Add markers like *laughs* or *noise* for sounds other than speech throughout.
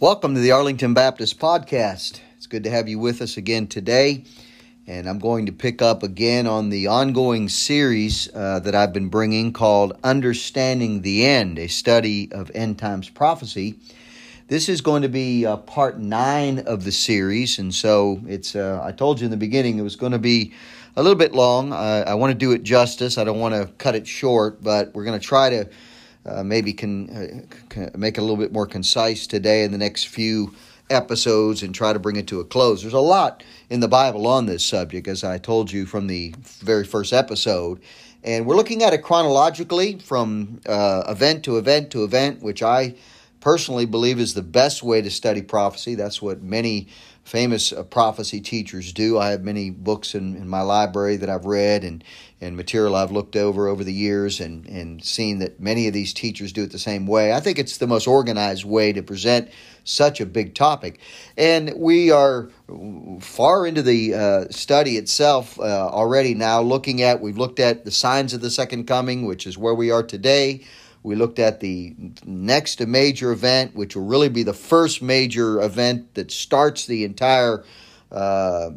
Welcome to the Arlington Baptist Podcast. It's good to have you with us again today. And I'm going to pick up again on the ongoing series uh, that I've been bringing called Understanding the End, a study of end times prophecy. This is going to be uh, part nine of the series. And so it's, uh, I told you in the beginning, it was going to be a little bit long. I want to do it justice. I don't want to cut it short, but we're going to try to uh, maybe can, uh, can, make it a little bit more concise today in the next few episodes and try to bring it to a close. There's a lot in the Bible on this subject, as I told you from the very first episode. And we're looking at it chronologically from uh, event to event to event, which I personally believe is the best way to study prophecy. That's what many famous uh, prophecy teachers do. I have many books in, in my library that I've read and, and material I've looked over over the years and, and seen that many of these teachers do it the same way. I think it's the most organized way to present such a big topic. And we are far into the uh, study itself uh, already now, looking at, we've looked at the signs of the second coming, which is where we are today. We looked at the next major event, which will really be the first major event that starts the entire, uh,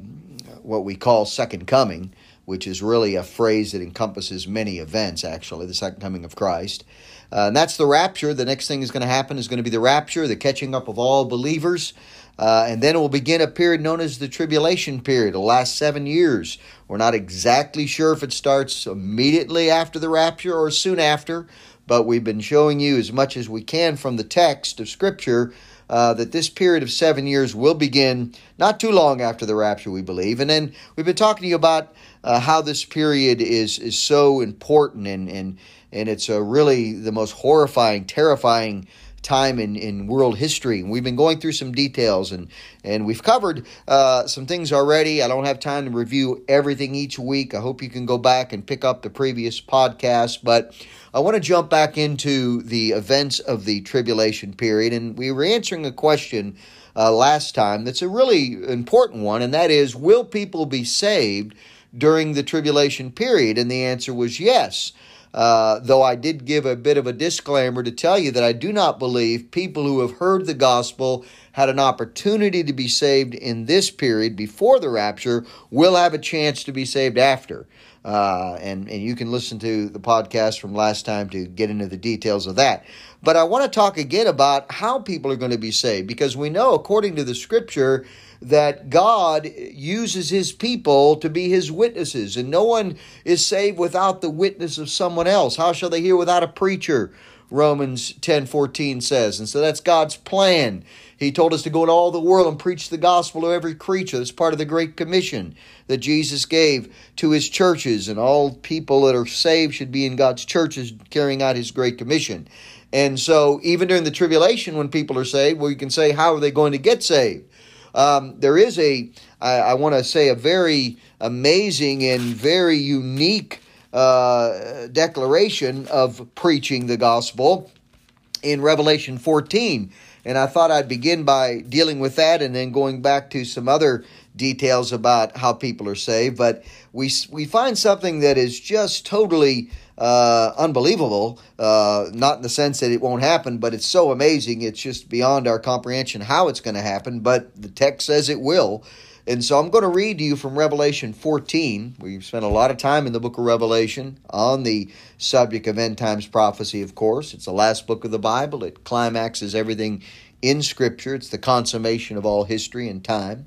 what we call second coming, which is really a phrase that encompasses many events, actually, the second coming of Christ. Uh, and that's the rapture. The next thing is going to happen is going to be the rapture, the catching up of all believers. Uh, and then it will begin a period known as the tribulation period, the last seven years. We're not exactly sure if it starts immediately after the rapture or soon after, but we've been showing you as much as we can from the text of Scripture uh, that this period of seven years will begin not too long after the rapture, we believe. And then we've been talking to you about uh, how this period is is so important and and and it's a really the most horrifying, terrifying time in, in world history. We've been going through some details and, and we've covered uh, some things already. I don't have time to review everything each week. I hope you can go back and pick up the previous podcast. But I want to jump back into the events of the tribulation period. And we were answering a question uh, last time that's a really important one, and that is Will people be saved during the tribulation period? And the answer was yes. Uh, though I did give a bit of a disclaimer to tell you that I do not believe people who have heard the gospel had an opportunity to be saved in this period before the rapture will have a chance to be saved after. Uh, and, and you can listen to the podcast from last time to get into the details of that. But I want to talk again about how people are going to be saved because we know, according to the scripture, that God uses his people to be his witnesses, and no one is saved without the witness of someone else. How shall they hear without a preacher? Romans 10 14 says. And so that's God's plan. He told us to go into all the world and preach the gospel to every creature. That's part of the Great Commission that Jesus gave to his churches, and all people that are saved should be in God's churches carrying out his Great Commission. And so, even during the tribulation, when people are saved, well, you can say, How are they going to get saved? Um, there is a, I, I want to say, a very amazing and very unique uh, declaration of preaching the gospel in Revelation 14. And I thought I'd begin by dealing with that and then going back to some other details about how people are saved. But we, we find something that is just totally uh, unbelievable. Uh, not in the sense that it won't happen, but it's so amazing. It's just beyond our comprehension how it's going to happen. But the text says it will. And so I'm going to read to you from Revelation 14. We've spent a lot of time in the book of Revelation on the subject of end times prophecy, of course. It's the last book of the Bible, it climaxes everything in Scripture, it's the consummation of all history and time.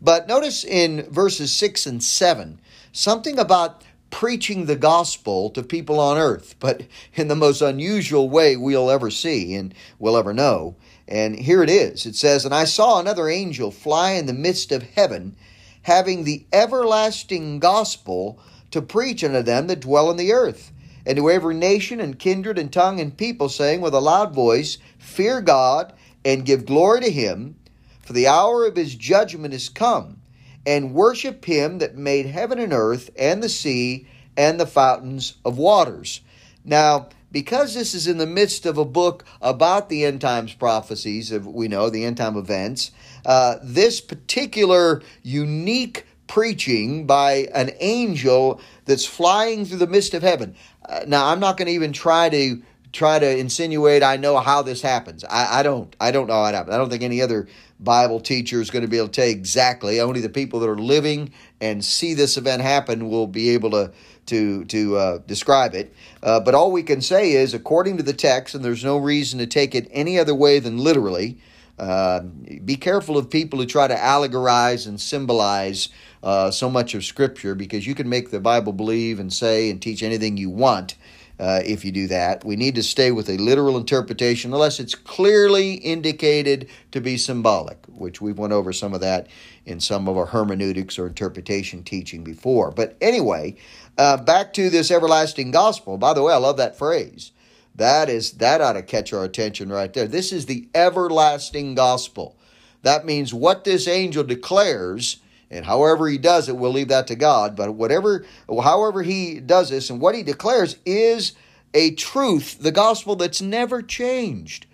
But notice in verses 6 and 7 something about preaching the gospel to people on earth, but in the most unusual way we'll ever see and we'll ever know. And here it is. It says, And I saw another angel fly in the midst of heaven, having the everlasting gospel to preach unto them that dwell in the earth, and to every nation and kindred and tongue and people, saying with a loud voice, Fear God and give glory to him, for the hour of his judgment is come and worship him that made heaven and earth and the sea and the fountains of waters. Now, because this is in the midst of a book about the end times prophecies, of, we know the end time events, uh, this particular unique preaching by an angel that's flying through the midst of heaven. Uh, now, I'm not going to even try to try to insinuate I know how this happens. I, I don't. I don't know how it happens. I don't think any other Bible teacher is going to be able to tell you exactly. Only the people that are living and see this event happen will be able to to to uh, describe it. Uh, but all we can say is, according to the text, and there's no reason to take it any other way than literally. Uh, be careful of people who try to allegorize and symbolize uh, so much of Scripture because you can make the Bible believe and say and teach anything you want uh, if you do that. We need to stay with a literal interpretation unless it's clearly indicated to be symbolic, which we've went over some of that in some of our hermeneutics or interpretation teaching before. But anyway, uh, back to this everlasting gospel. By the way, I love that phrase. That is that ought to catch our attention right there. This is the everlasting gospel. That means what this angel declares and however he does it, we'll leave that to God. But whatever, however he does this and what he declares is a truth, the gospel that's never changed.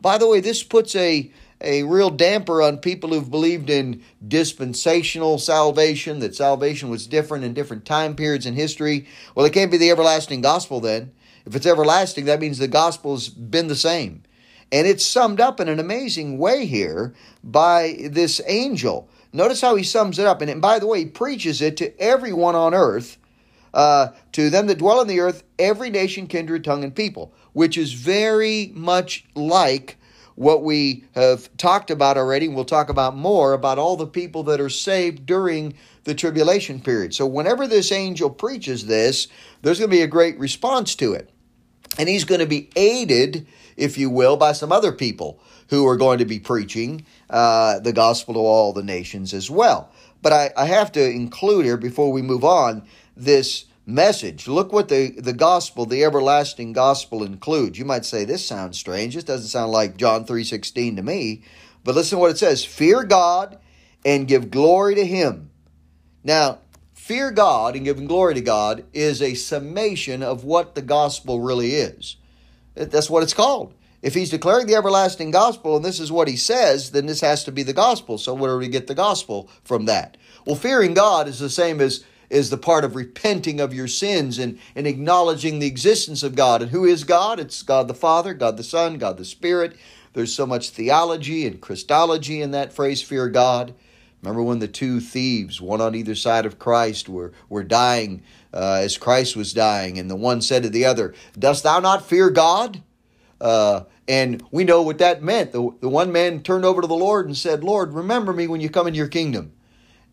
By the way, this puts a a real damper on people who've believed in dispensational salvation, that salvation was different in different time periods in history. Well, it can't be the everlasting gospel then. If it's everlasting, that means the gospel's been the same. And it's summed up in an amazing way here by this angel. Notice how he sums it up. And, by the way, he preaches it to everyone on earth, uh, to them that dwell on the earth, every nation, kindred, tongue, and people, which is very much like what we have talked about already. And we'll talk about more about all the people that are saved during the tribulation period. So, whenever this angel preaches this, there's going to be a great response to it. And he's going to be aided, if you will, by some other people who are going to be preaching uh, the gospel to all the nations as well. But I, I have to include here before we move on this message. Look what the, the gospel, the everlasting gospel includes. You might say this sounds strange. This doesn't sound like John 3:16 to me. But listen to what it says. Fear God and give glory to him. Now, fear God and giving glory to God is a summation of what the gospel really is. That's what it's called. If he's declaring the everlasting gospel and this is what he says, then this has to be the gospel. So where do we get the gospel from that? Well, fearing God is the same as is the part of repenting of your sins and, and acknowledging the existence of God. And who is God? It's God the Father, God the Son, God the Spirit. There's so much theology and Christology in that phrase, fear God. Remember when the two thieves, one on either side of Christ, were, were dying uh, as Christ was dying, and the one said to the other, Dost thou not fear God? Uh, and we know what that meant. The, the one man turned over to the Lord and said, Lord, remember me when you come into your kingdom.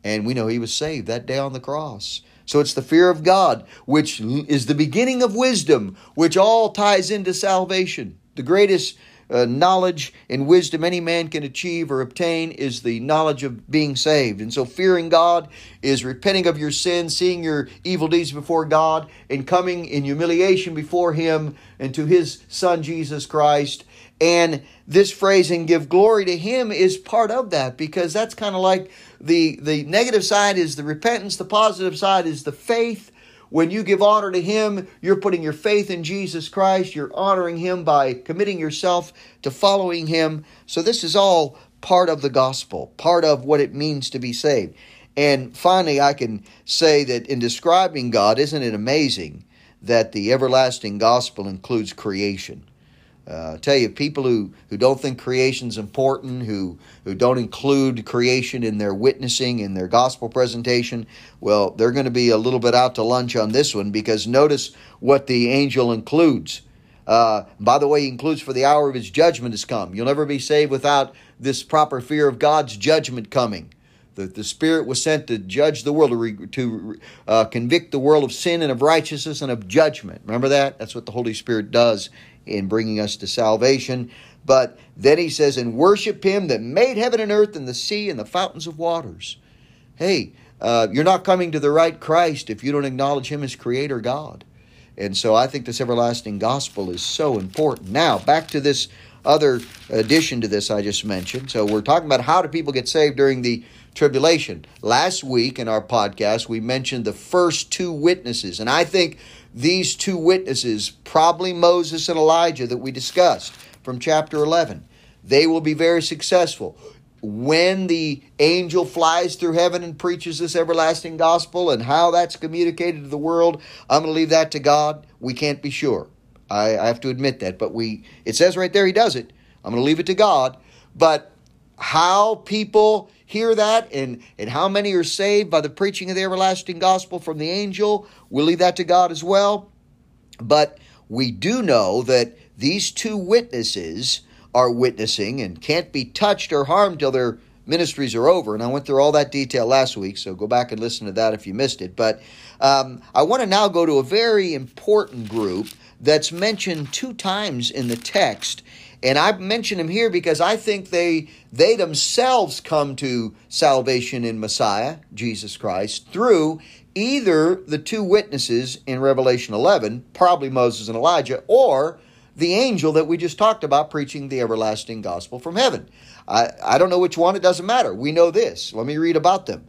And we know he was saved that day on the cross. So it's the fear of God, which is the beginning of wisdom, which all ties into salvation. The greatest uh, knowledge and wisdom any man can achieve or obtain is the knowledge of being saved. And so, fearing God is repenting of your sins, seeing your evil deeds before God, and coming in humiliation before Him and to His Son, Jesus Christ. And this phrase, and give glory to Him, is part of that because that's kind of like the, the negative side is the repentance, the positive side is the faith when you give honor to Him, you're putting your faith in Jesus Christ. You're honoring Him by committing yourself to following Him. So, this is all part of the gospel, part of what it means to be saved. And finally, I can say that in describing God, isn't it amazing that the everlasting gospel includes creation? Uh, I tell you, people who, who don't think creation's important, who, who don't include creation in their witnessing, in their gospel presentation, well, they're going to be a little bit out to lunch on this one because notice what the angel includes. Uh, by the way, he includes for the hour of his judgment has come. You'll never be saved without this proper fear of God's judgment coming. The, the Spirit was sent to judge the world, to, re, to uh, convict the world of sin and of righteousness and of judgment. Remember that? That's what the Holy Spirit does in bringing us to salvation. But then he says, and worship him that made heaven and earth and the sea and the fountains of waters. Hey, uh, you're not coming to the right Christ if you don't acknowledge him as creator God. And so I think this everlasting gospel is so important. Now, back to this other addition to this I just mentioned. So we're talking about how do people get saved during the tribulation. Last week in our podcast, we mentioned the first two witnesses. And I think these two witnesses, probably Moses and Elijah that we discussed from chapter 11, they will be very successful. When the angel flies through heaven and preaches this everlasting gospel and how that's communicated to the world, I'm going to leave that to God. We can't be sure. I, I have to admit that. But we it says right there he does it. I'm going to leave it to God. But how people hear that and, and how many are saved by the preaching of the everlasting gospel from the angel, we'll leave that to God as well. But we do know that these two witnesses are witnessing and can't be touched or harmed till their ministries are over. And I went through all that detail last week, so go back and listen to that if you missed it. But um, I want to now go to a very important group that's mentioned two times in the text. And I mention them here because I think they they themselves come to salvation in Messiah, Jesus Christ, through either the two witnesses in Revelation 11, probably Moses and Elijah, or the angel that we just talked about preaching the everlasting gospel from heaven. I, I don't know which one, it doesn't matter. We know this. Let me read about them.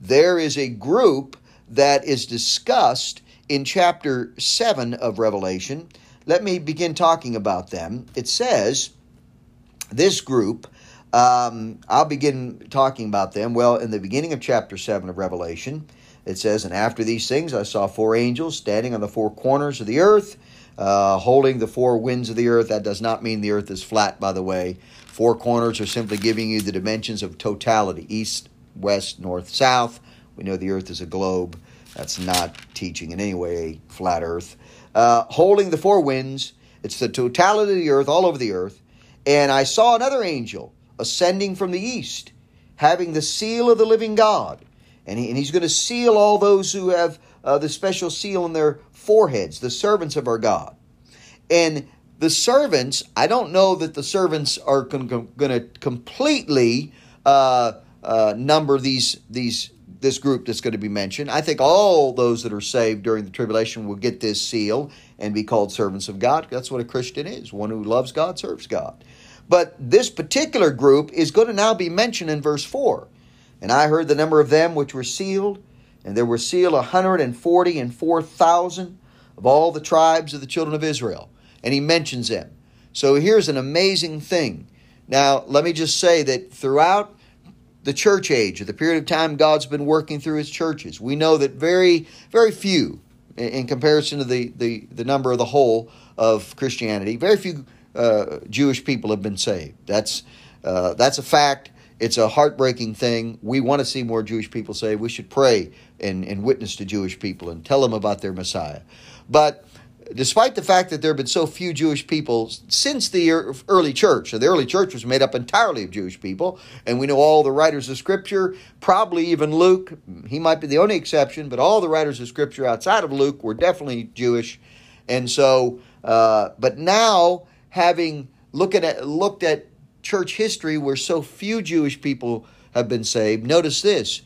There is a group that is discussed in chapter 7 of Revelation. Let me begin talking about them. It says, this group, um, I'll begin talking about them. Well, in the beginning of chapter 7 of Revelation, it says, And after these things I saw four angels standing on the four corners of the earth, uh, holding the four winds of the earth. That does not mean the earth is flat, by the way. Four corners are simply giving you the dimensions of totality east, west, north, south. We know the earth is a globe. That's not teaching in any way flat earth. Uh, holding the four winds, it's the totality of the earth, all over the earth. And I saw another angel ascending from the east, having the seal of the living God. And, he, and he's going to seal all those who have uh, the special seal on their foreheads, the servants of our God. And the servants, I don't know that the servants are going to completely uh, uh, number these these this group that's going to be mentioned. I think all those that are saved during the tribulation will get this seal and be called servants of God. That's what a Christian is one who loves God, serves God. But this particular group is going to now be mentioned in verse 4. And I heard the number of them which were sealed, and there were sealed a hundred and forty and four thousand of all the tribes of the children of Israel. And he mentions them. So here's an amazing thing. Now, let me just say that throughout the church age, or the period of time God's been working through his churches, we know that very, very few, in comparison to the, the, the number of the whole of Christianity, very few uh, Jewish people have been saved. That's, uh, that's a fact. It's a heartbreaking thing. We want to see more Jewish people saved. We should pray and, and witness to Jewish people and tell them about their Messiah. But despite the fact that there have been so few Jewish people since the early church, so the early church was made up entirely of Jewish people, and we know all the writers of Scripture, probably even Luke, he might be the only exception, but all the writers of Scripture outside of Luke were definitely Jewish. And so, uh, but now having look at looked at church history where so few Jewish people have been saved, notice this.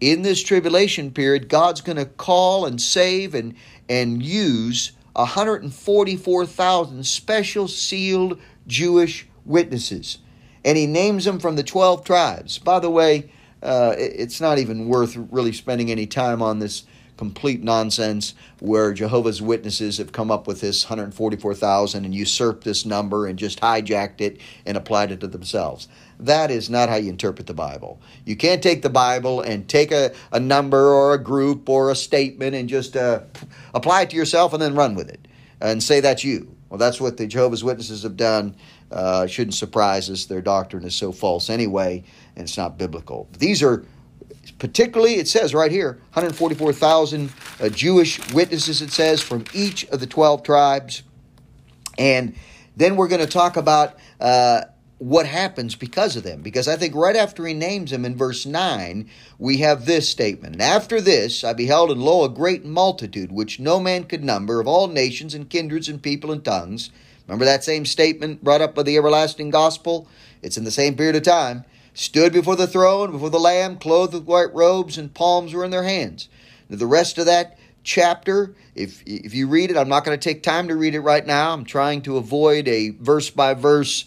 In this tribulation period, God's going to call and save and, and use 144,000 special sealed Jewish witnesses. And he names them from the 12 tribes. By the way, uh, it's not even worth really spending any time on this complete nonsense where Jehovah's Witnesses have come up with this 144,000 and usurped this number and just hijacked it and applied it to themselves. That is not how you interpret the Bible. You can't take the Bible and take a, a number or a group or a statement and just uh, apply it to yourself and then run with it and say that's you. Well, that's what the Jehovah's Witnesses have done. Uh, shouldn't surprise us. Their doctrine is so false anyway, and it's not biblical. These are particularly, it says right here, 144,000 uh, Jewish witnesses, it says, from each of the 12 tribes. And then we're going to talk about uh, what happens because of them. Because I think right after he names them in verse 9, we have this statement. After this, I beheld, and lo, a great multitude, which no man could number, of all nations and kindreds and people and tongues. Remember that same statement brought up by the everlasting gospel? It's in the same period of time stood before the throne, before the Lamb, clothed with white robes, and palms were in their hands. Now, the rest of that chapter, if, if you read it, I'm not going to take time to read it right now. I'm trying to avoid a verse by verse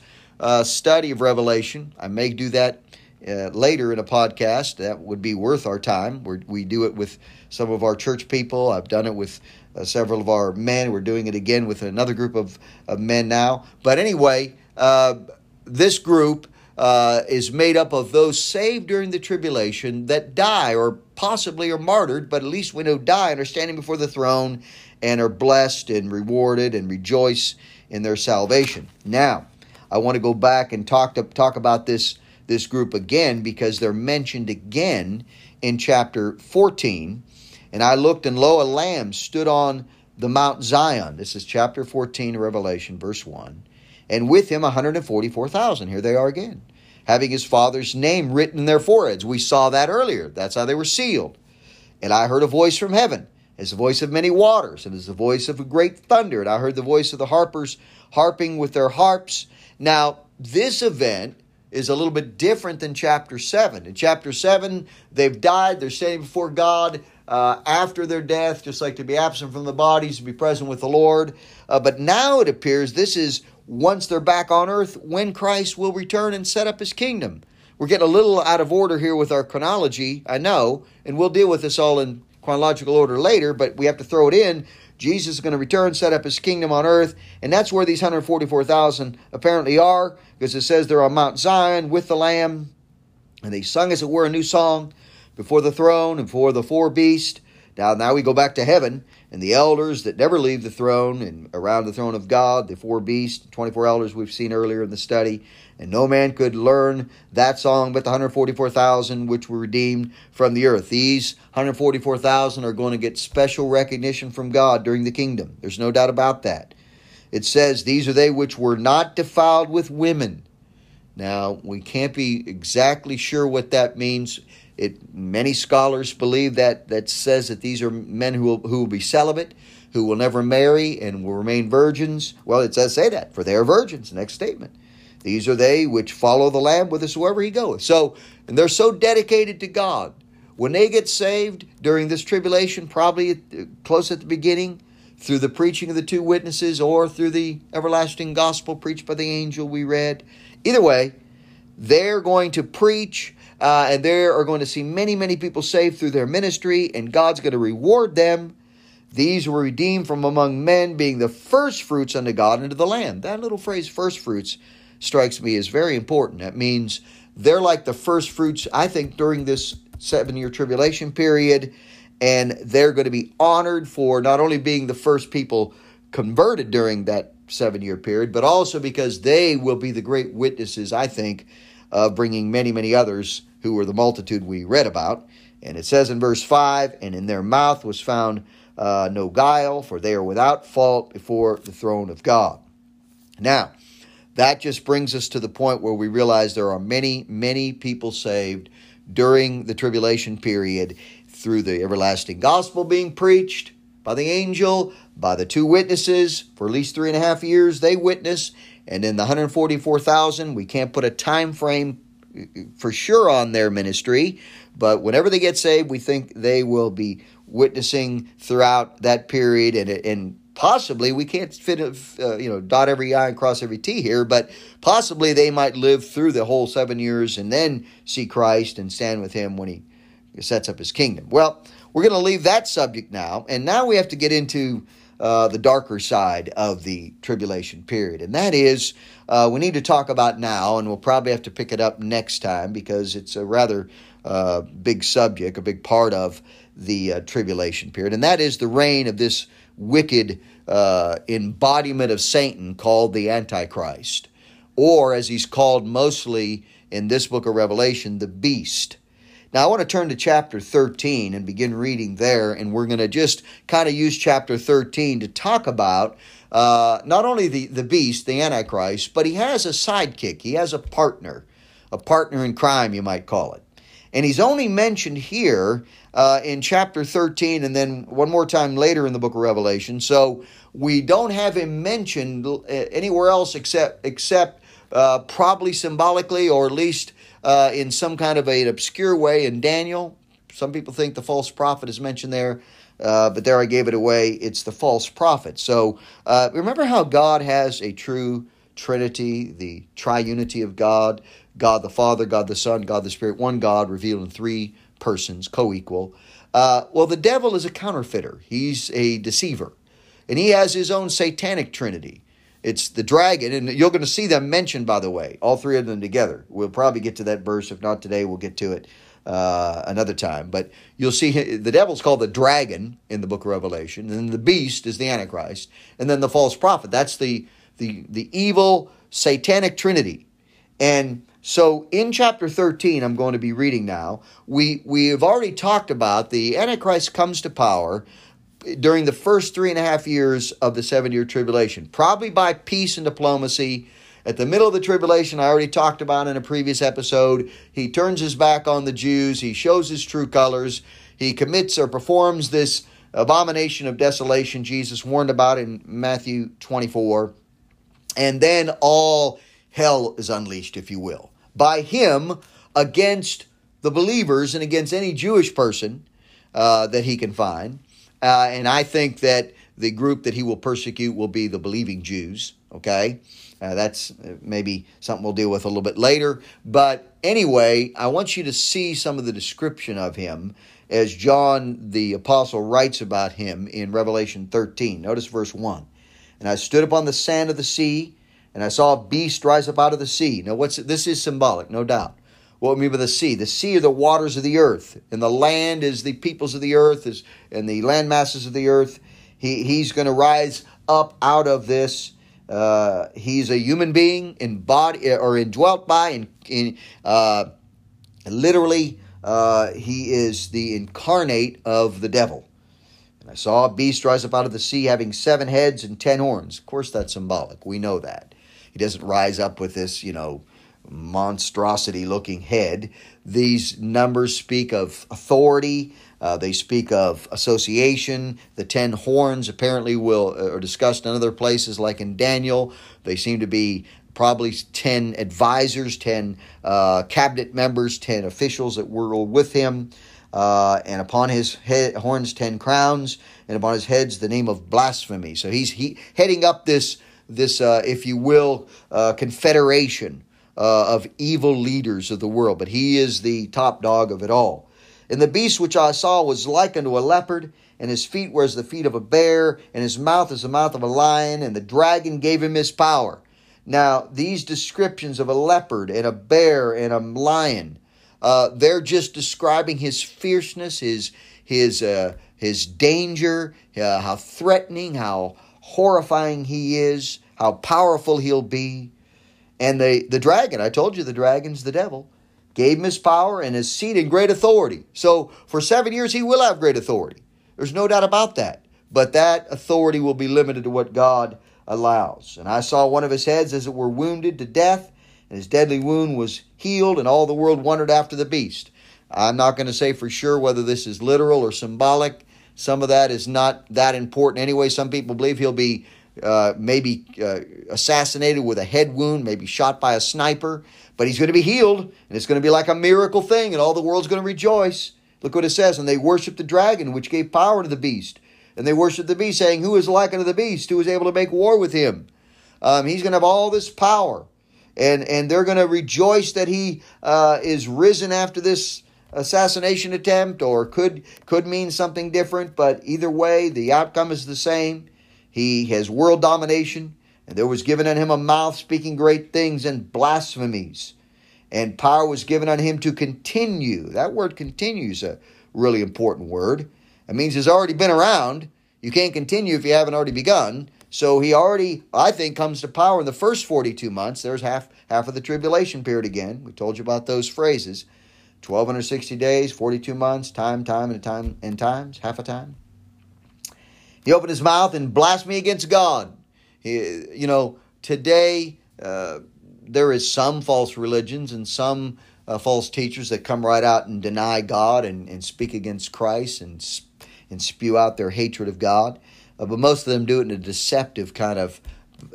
study of Revelation. I may do that uh, later in a podcast. That would be worth our time. We're, we do it with some of our church people. I've done it with uh, several of our men. We're doing it again with another group of, of men now. But anyway, uh, this group uh, is made up of those saved during the tribulation that die or possibly are martyred, but at least we know die and are standing before the throne and are blessed and rewarded and rejoice in their salvation. Now, I want to go back and talk to, talk about this this group again because they're mentioned again in chapter 14. And I looked, and lo, a lamb stood on the Mount Zion. This is chapter 14 Revelation, verse 1. And with him 144,000. Here they are again, having his father's name written in their foreheads. We saw that earlier. That's how they were sealed. And I heard a voice from heaven, as the voice of many waters, and as the voice of a great thunder. And I heard the voice of the harpers harping with their harps. Now, this event is a little bit different than chapter 7. In chapter 7, they've died, they're standing before God uh, after their death, just like to be absent from the bodies, to be present with the Lord. Uh, but now it appears this is once they're back on earth, when Christ will return and set up his kingdom. We're getting a little out of order here with our chronology, I know, and we'll deal with this all in chronological order later, but we have to throw it in Jesus is going to return, set up his kingdom on earth, and that's where these 144,000 apparently are, because it says they're on Mount Zion with the Lamb, and they sung, as it were, a new song before the throne and before the four beasts. Now, now we go back to heaven, and the elders that never leave the throne and around the throne of God, the four beasts, 24 elders we've seen earlier in the study, and no man could learn that song but the 144,000 which were redeemed from the earth. These 144,000 are going to get special recognition from God during the kingdom. There's no doubt about that. It says, These are they which were not defiled with women. Now, we can't be exactly sure what that means. It, many scholars believe that that says that these are men who will, who will be celibate, who will never marry and will remain virgins. Well, it says say that, for they are virgins. Next statement. These are they which follow the Lamb whithersoever he goeth. So, and they're so dedicated to God. When they get saved during this tribulation, probably at, uh, close at the beginning, through the preaching of the two witnesses or through the everlasting gospel preached by the angel we read, either way, they're going to preach uh, and they are going to see many, many people saved through their ministry, and God's going to reward them. These were redeemed from among men, being the first fruits unto God and to the land. That little phrase, first fruits, strikes me as very important. That means they're like the first fruits, I think, during this seven year tribulation period, and they're going to be honored for not only being the first people converted during that seven year period, but also because they will be the great witnesses, I think, of bringing many, many others who were the multitude we read about. And it says in verse 5 And in their mouth was found uh, no guile, for they are without fault before the throne of God. Now, that just brings us to the point where we realize there are many, many people saved during the tribulation period through the everlasting gospel being preached by the angel, by the two witnesses. For at least three and a half years, they witness. And in the 144,000, we can't put a time frame for sure on their ministry, but whenever they get saved, we think they will be witnessing throughout that period. And, and possibly we can't fit uh, you know dot every i and cross every t here but possibly they might live through the whole seven years and then see christ and stand with him when he sets up his kingdom. Well we're going to leave that subject now and now we have to get into uh, the darker side of the tribulation period and that is uh, we need to talk about now and we'll probably have to pick it up next time because it's a rather uh, big subject a big part of the uh, tribulation period and that is the reign of this wicked uh, embodiment of Satan called the Antichrist, or as he's called mostly in this book of Revelation, the beast. Now, I want to turn to chapter 13 and begin reading there, and we're going to just kind of use chapter 13 to talk about uh, not only the, the beast, the Antichrist, but he has a sidekick. He has a partner, a partner in crime, you might call it. And he's only mentioned here uh, in chapter 13 and then one more time later in the book of Revelation. So we don't have him mentioned uh, anywhere else except, except uh, probably symbolically or at least uh, in some kind of an obscure way in Daniel. Some people think the false prophet is mentioned there. Uh, but there I gave it away. It's the false prophet. So uh, remember how God has a true Trinity, the triunity of God God the Father, God the Son, God the Spirit, one God revealed in three persons, co equal. Uh, well, the devil is a counterfeiter, he's a deceiver. And he has his own satanic trinity. It's the dragon, and you're going to see them mentioned, by the way, all three of them together. We'll probably get to that verse. If not today, we'll get to it uh, another time. But you'll see the devil's called the dragon in the book of Revelation, and the beast is the Antichrist, and then the false prophet. That's the the the evil satanic trinity. And so in chapter 13, I'm going to be reading now, we, we have already talked about the Antichrist comes to power during the first three and a half years of the seven year tribulation, probably by peace and diplomacy. At the middle of the tribulation, I already talked about in a previous episode, he turns his back on the Jews, he shows his true colors, he commits or performs this abomination of desolation Jesus warned about in Matthew 24. And then all hell is unleashed, if you will, by him against the believers and against any Jewish person uh, that he can find. Uh, and I think that the group that he will persecute will be the believing Jews. Okay. Uh, that's uh, maybe something we'll deal with a little bit later. But anyway, I want you to see some of the description of him as John the Apostle writes about him in Revelation 13. Notice verse 1. And I stood upon the sand of the sea, and I saw a beast rise up out of the sea. Now, what's this is symbolic, no doubt. What we mean by the sea? The sea are the waters of the earth, and the land is the peoples of the earth, is and the land masses of the earth. He, he's going to rise up out of this. Uh, he's a human being, in body or indwelt by, in, in uh, literally, uh, he is the incarnate of the devil. And I saw a beast rise up out of the sea, having seven heads and ten horns. Of course, that's symbolic. We know that. He doesn't rise up with this, you know, monstrosity looking head. These numbers speak of authority. Uh, they speak of association. The ten horns apparently will uh, are discussed in other places, like in Daniel. They seem to be probably 10 advisors, 10 uh, cabinet members, 10 officials that were with him. Uh, and upon his head, horns, 10 crowns, and upon his heads, the name of blasphemy. So he's he, heading up this, this uh, if you will, uh, confederation uh, of evil leaders of the world. But he is the top dog of it all. And the beast which I saw was like unto a leopard, and his feet were as the feet of a bear, and his mouth as the mouth of a lion, and the dragon gave him his power now, these descriptions of a leopard and a bear and a lion, uh, they're just describing his fierceness, his his uh, his danger, uh, how threatening, how horrifying he is, how powerful he'll be. And the, the dragon, I told you the dragon's the devil, gave him his power and his seat and great authority. So for seven years, he will have great authority. There's no doubt about that. But that authority will be limited to what God allows. And I saw one of his heads as it were wounded to death, and his deadly wound was healed, and all the world wondered after the beast. I'm not going to say for sure whether this is literal or symbolic. Some of that is not that important anyway. Some people believe he'll be uh, maybe uh, assassinated with a head wound, maybe shot by a sniper, but he's going to be healed, and it's going to be like a miracle thing, and all the world's going to rejoice. Look what it says. And they worshiped the dragon, which gave power to the beast and they worship the beast, saying, Who is like unto the beast? Who is able to make war with him? Um, he's going to have all this power. And, and they're going to rejoice that he uh, is risen after this assassination attempt, or could, could mean something different. But either way, the outcome is the same. He has world domination, and there was given unto him a mouth speaking great things and blasphemies. And power was given unto him to continue. That word continue is a really important word. It means he's already been around. You can't continue if you haven't already begun. So he already, I think, comes to power in the first 42 months. There's half half of the tribulation period again. We told you about those phrases. 1260 days, 42 months, time, time, and time, and times, half a time. He opened his mouth and blasphemed against God. He, you know, today uh, there is some false religions and some uh, false teachers that come right out and deny God and, and speak against Christ and and spew out their hatred of God. Uh, but most of them do it in a deceptive kind of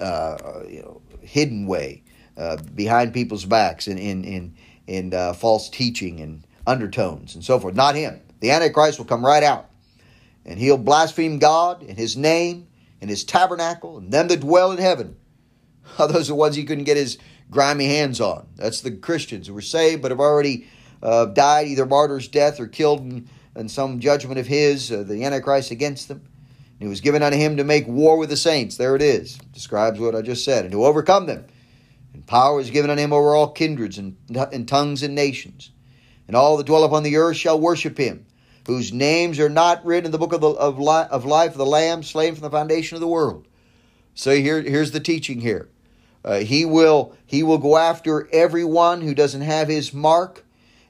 uh, you know, hidden way, uh, behind people's backs, in in in, in uh, false teaching and undertones and so forth. Not him. The Antichrist will come right out, and he'll blaspheme God and His name and His tabernacle and them that dwell in heaven. *laughs* Those are the ones he couldn't get his grimy hands on. That's the Christians who were saved but have already uh, died either martyr's death or killed in and some judgment of his, uh, the Antichrist against them. And it was given unto him to make war with the saints. There it is. Describes what I just said. And to overcome them. And power is given unto him over all kindreds and, and tongues and nations. And all that dwell upon the earth shall worship him, whose names are not written in the book of, the, of, li, of life of the Lamb slain from the foundation of the world. So here, here's the teaching here. Uh, he will he will go after everyone who doesn't have his mark,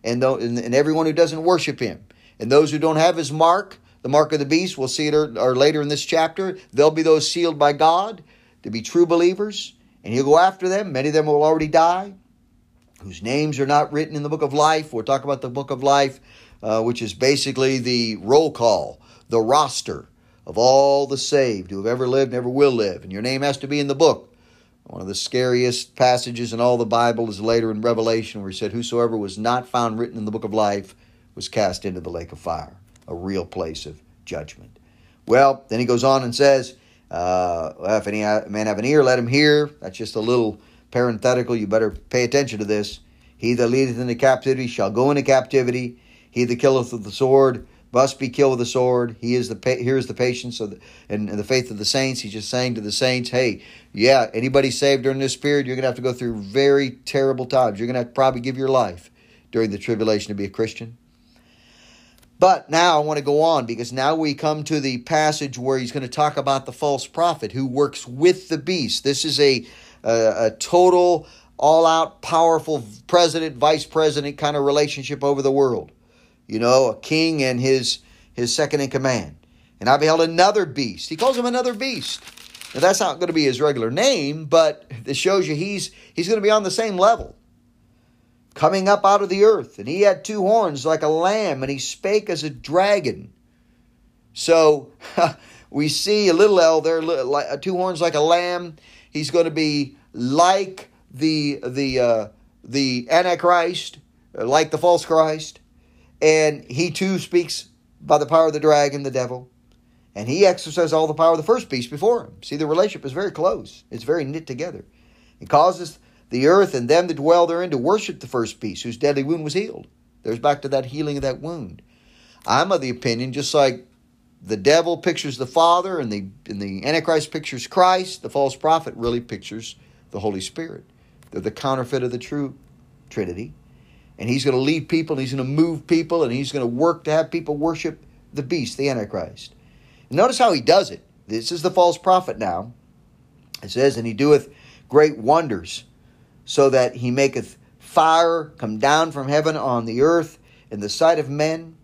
and, th- and everyone who doesn't worship him. And those who don't have his mark, the mark of the beast, we'll see it or, or later in this chapter. They'll be those sealed by God to be true believers, and he'll go after them. Many of them will already die, whose names are not written in the book of life. We'll talk about the book of life, uh, which is basically the roll call, the roster of all the saved who have ever lived and ever will live. And your name has to be in the book. One of the scariest passages in all the Bible is later in Revelation where he said, Whosoever was not found written in the book of life was cast into the lake of fire, a real place of judgment. Well, then he goes on and says, uh, if any man have an ear, let him hear. That's just a little parenthetical. You better pay attention to this. He that leadeth into captivity shall go into captivity. He that killeth with the sword must be killed with the sword. He is the here is the patience of the, and, and the faith of the saints. He's just saying to the saints, hey, yeah, anybody saved during this period, you're going to have to go through very terrible times. You're going to have to probably give your life during the tribulation to be a Christian. But now I want to go on because now we come to the passage where he's going to talk about the false prophet who works with the beast. This is a, a, a total, all out, powerful president, vice president kind of relationship over the world you know, a king and his his second in command. And I beheld another beast. He calls him another beast. Now that's not going to be his regular name, but it shows you he's he's going to be on the same level. Coming up out of the earth, and he had two horns like a lamb, and he spake as a dragon. So *laughs* we see a little L there, uh, two horns like a lamb. He's going to be like the the uh, the Antichrist, uh, like the false Christ. And he too speaks by the power of the dragon, the devil. And he exercises all the power of the first beast before him. See, the relationship is very close, it's very knit together. It causes the earth and them that dwell therein to worship the first beast, whose deadly wound was healed. There's back to that healing of that wound. I'm of the opinion, just like the devil pictures the Father and the, and the Antichrist pictures Christ, the false prophet really pictures the Holy Spirit. They're the counterfeit of the true Trinity and he's going to lead people, and he's going to move people, and he's going to work to have people worship the beast, the Antichrist. Notice how he does it. This is the false prophet now. It says, And he doeth great wonders, so that he maketh fire come down from heaven on the earth in the sight of men,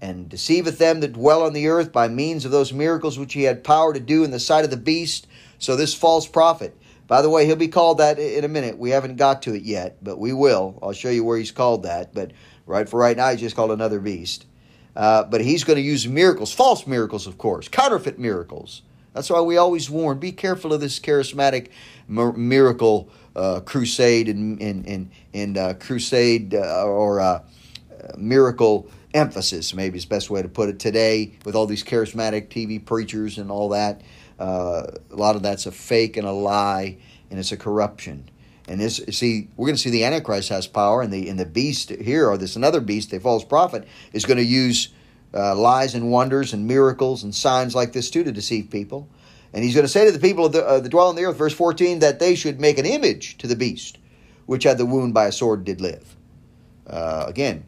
and deceiveth them that dwell on the earth by means of those miracles which he had power to do in the sight of the beast. So this false prophet by the way, he'll be called that in a minute. We haven't got to it yet, but we will. I'll show you where he's called that. But right for right now, he's just called another beast. Uh, but he's going to use miracles, false miracles, of course, counterfeit miracles. That's why we always warn: be careful of this charismatic miracle uh, crusade and and and, and uh, crusade uh, or uh, miracle emphasis. Maybe is the best way to put it today with all these charismatic TV preachers and all that. Uh, a lot of that's a fake and a lie, and it's a corruption. And this, see, we're going to see the Antichrist has power, and the and the beast here, or this another beast, the false prophet, is going to use uh, lies and wonders and miracles and signs like this too to deceive people. And he's going to say to the people of the, uh, the dwell on the earth, verse 14, that they should make an image to the beast, which had the wound by a sword did live. Uh, again,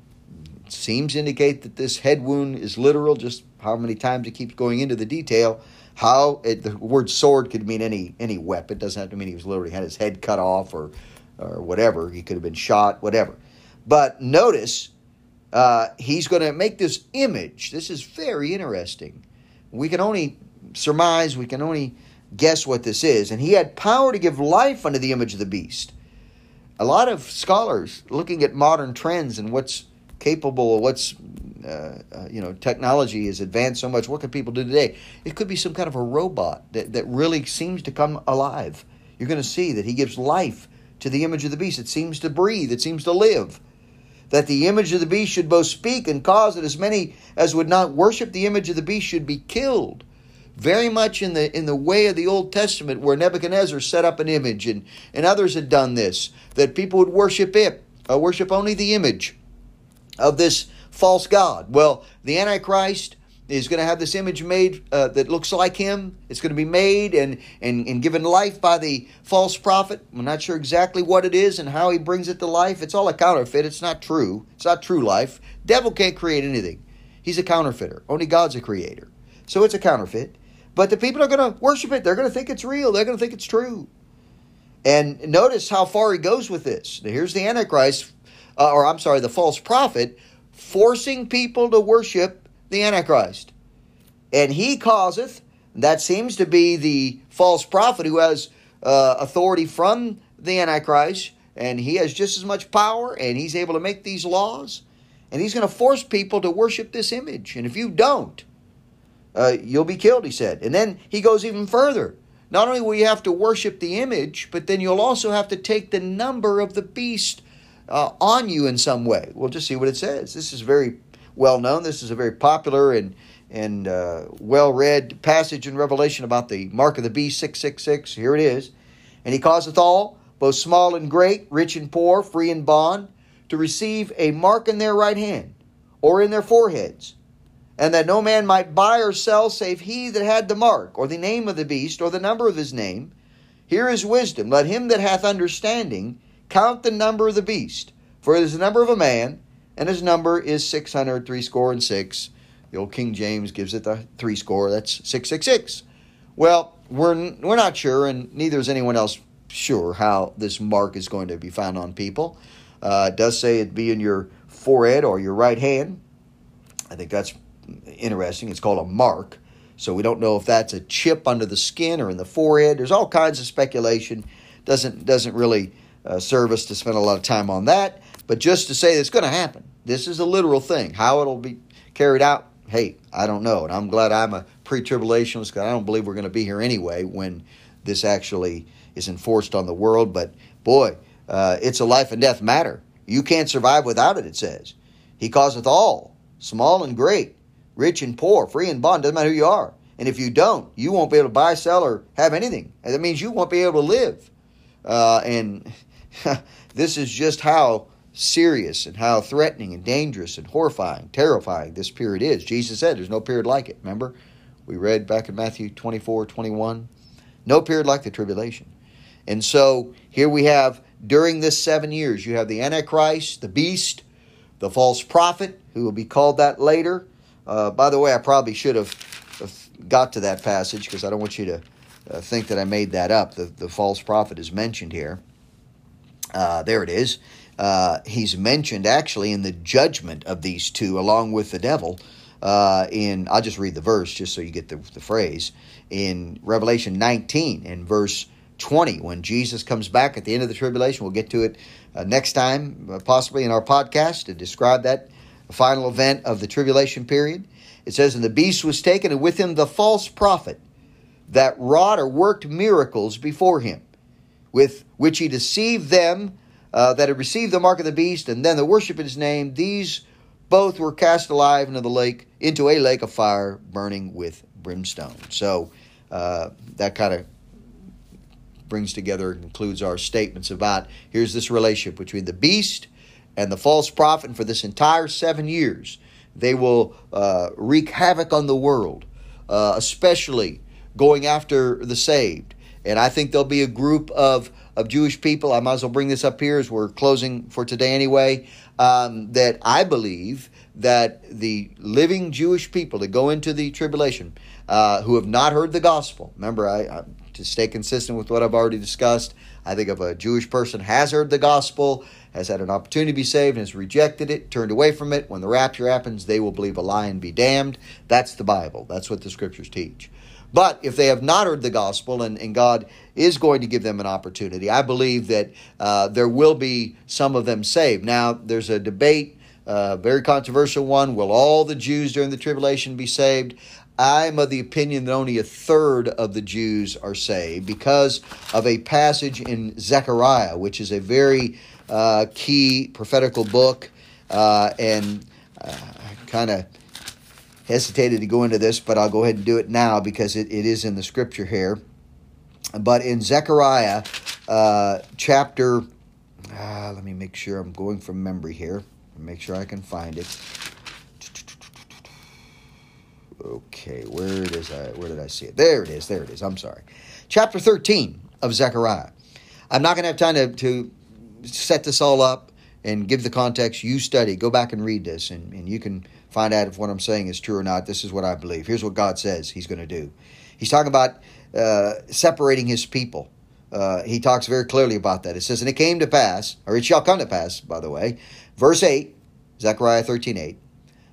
seems to indicate that this head wound is literal, just how many times it keeps going into the detail. How it, the word sword could mean any any weapon. It doesn't have to mean he was literally had his head cut off or or whatever. He could have been shot, whatever. But notice uh, he's going to make this image. This is very interesting. We can only surmise. We can only guess what this is. And he had power to give life unto the image of the beast. A lot of scholars looking at modern trends and what's capable of what's uh, uh, you know, technology is advanced so much. What can people do today? It could be some kind of a robot that, that really seems to come alive. You're going to see that he gives life to the image of the beast. It seems to breathe, it seems to live. That the image of the beast should both speak and cause that as many as would not worship the image of the beast should be killed. Very much in the in the way of the Old Testament, where Nebuchadnezzar set up an image, and, and others had done this, that people would worship it, uh, worship only the image of this false God. Well, the Antichrist is going to have this image made uh, that looks like him. It's going to be made and, and, and given life by the false prophet. I'm not sure exactly what it is and how he brings it to life. It's all a counterfeit. It's not true. It's not true life. Devil can't create anything. He's a counterfeiter. Only God's a creator. So it's a counterfeit. But the people are going to worship it. They're going to think it's real. They're going to think it's true. And notice how far he goes with this. Here's the Antichrist, uh, or I'm sorry, the false prophet, forcing people to worship the Antichrist. And he causeth, that seems to be the false prophet who has uh, authority from the Antichrist, and he has just as much power, and he's able to make these laws, and he's going to force people to worship this image. And if you don't, uh, you'll be killed, he said. And then he goes even further. Not only will you have to worship the image, but then you'll also have to take the number of the beast uh, on you in some way. We'll just see what it says. This is very well known. This is a very popular and and uh, well read passage in Revelation about the mark of the beast 666. Here it is. And he causeth all, both small and great, rich and poor, free and bond, to receive a mark in their right hand or in their foreheads and that no man might buy or sell save he that had the mark, or the name of the beast, or the number of his name. Here is wisdom. Let him that hath understanding count the number of the beast, for it is the number of a man, and his number is six hundred three score and six. The old King James gives it the three score. That's six six six. Well, we're we're not sure, and neither is anyone else sure how this mark is going to be found on people. Uh, it does say it be in your forehead or your right hand. I think that's interesting. It's called a mark. So we don't know if that's a chip under the skin or in the forehead. There's all kinds of speculation. Doesn't doesn't really uh, serve us to spend a lot of time on that. But just to say it's going to happen. This is a literal thing. How it'll be carried out, hey, I don't know. And I'm glad I'm a pre-tribulationist because I don't believe we're going to be here anyway when this actually is enforced on the world. But boy, uh, it's a life and death matter. You can't survive without it. It says, He causeth all, small and great rich and poor, free and bond, doesn't matter who you are. And if you don't, you won't be able to buy, sell, or have anything. And that means you won't be able to live. Uh, and *laughs* this is just how serious and how threatening and dangerous and horrifying, terrifying this period is. Jesus said there's no period like it. Remember? We read back in Matthew 24, 21. No period like the tribulation. And so here we have during this seven years, you have the Antichrist, the beast, the false prophet, who will be called that later, uh, by the way, I probably should have got to that passage because I don't want you to uh, think that I made that up. The, the false prophet is mentioned here. Uh, there it is. Uh, he's mentioned actually in the judgment of these two, along with the devil. Uh, in I'll just read the verse just so you get the, the phrase in Revelation 19 in verse 20 when Jesus comes back at the end of the tribulation. We'll get to it uh, next time, possibly in our podcast to describe that final event of the tribulation period. It says, And the beast was taken, and with him the false prophet that wrought or worked miracles before him, with which he deceived them uh, that had received the mark of the beast, and then the worship in his name. These both were cast alive into the lake, into a lake of fire burning with brimstone. So uh, that kind of brings together and concludes our statements about here's this relationship between the beast and the false prophet, and for this entire seven years, they will uh, wreak havoc on the world, uh, especially going after the saved. And I think there'll be a group of, of Jewish people. I might as well bring this up here as we're closing for today anyway. Um, that I believe that the living Jewish people that go into the tribulation uh, who have not heard the gospel, remember, I, I, to stay consistent with what I've already discussed, I think if a Jewish person has heard the gospel has had an opportunity to be saved and has rejected it, turned away from it, when the rapture happens, they will believe a lie and be damned. That's the Bible. That's what the scriptures teach. But if they have not heard the gospel and, and God is going to give them an opportunity, I believe that uh, there will be some of them saved. Now, there's a debate, a uh, very controversial one. Will all the Jews during the tribulation be saved? I'm of the opinion that only a third of the Jews are saved because of a passage in Zechariah, which is a very uh, key prophetical book, uh, and uh, kind of hesitated to go into this, but I'll go ahead and do it now because it, it is in the scripture here. But in Zechariah uh, chapter, uh, let me make sure I'm going from memory here, make sure I can find it. Okay, where does I where did I see it? There it is. There it is. I'm sorry. Chapter 13 of Zechariah. I'm not going to have time to, to set this all up and give the context. You study. Go back and read this, and, and you can find out if what I'm saying is true or not. This is what I believe. Here's what God says He's going to do. He's talking about uh, separating His people. Uh, he talks very clearly about that. It says, And it came to pass, or it shall come to pass, by the way, verse 8, Zechariah 13 8,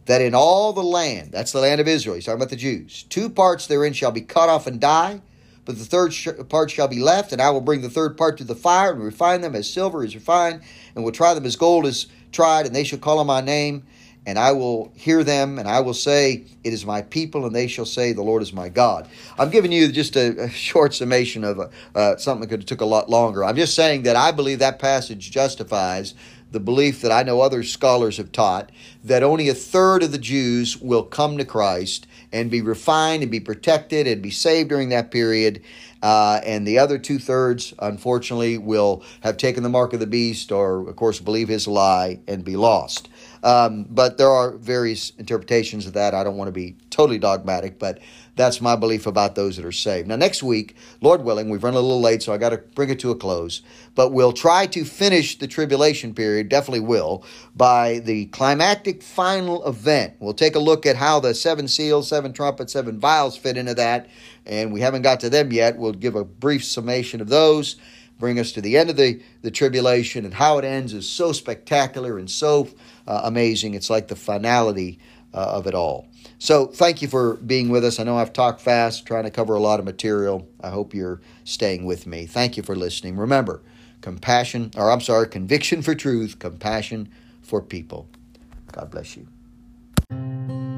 that in all the land, that's the land of Israel, he's talking about the Jews, two parts therein shall be cut off and die, but the third sh- part shall be left, and I will bring the third part to the fire and refine them as silver is refined, and will try them as gold is tried, and they shall call on my name, and I will hear them, and I will say, It is my people, and they shall say, The Lord is my God. I'm giving you just a, a short summation of a, uh, something that could have took a lot longer. I'm just saying that I believe that passage justifies the belief that I know other scholars have taught that only a third of the Jews will come to Christ and be refined and be protected and be saved during that period. Uh, and the other two thirds, unfortunately, will have taken the mark of the beast or, of course, believe his lie and be lost. Um, but there are various interpretations of that. I don't want to be totally dogmatic, but that's my belief about those that are saved. Now, next week, Lord willing, we've run a little late, so I got to bring it to a close. But we'll try to finish the tribulation period, definitely will, by the climactic final event. We'll take a look at how the seven seals, seven trumpets, seven vials fit into that, and we haven't got to them yet. We'll give a brief summation of those bring us to the end of the, the tribulation, and how it ends is so spectacular and so uh, amazing. It's like the finality uh, of it all. So, thank you for being with us. I know I've talked fast, trying to cover a lot of material. I hope you're staying with me. Thank you for listening. Remember, compassion, or I'm sorry, conviction for truth, compassion for people. God bless you.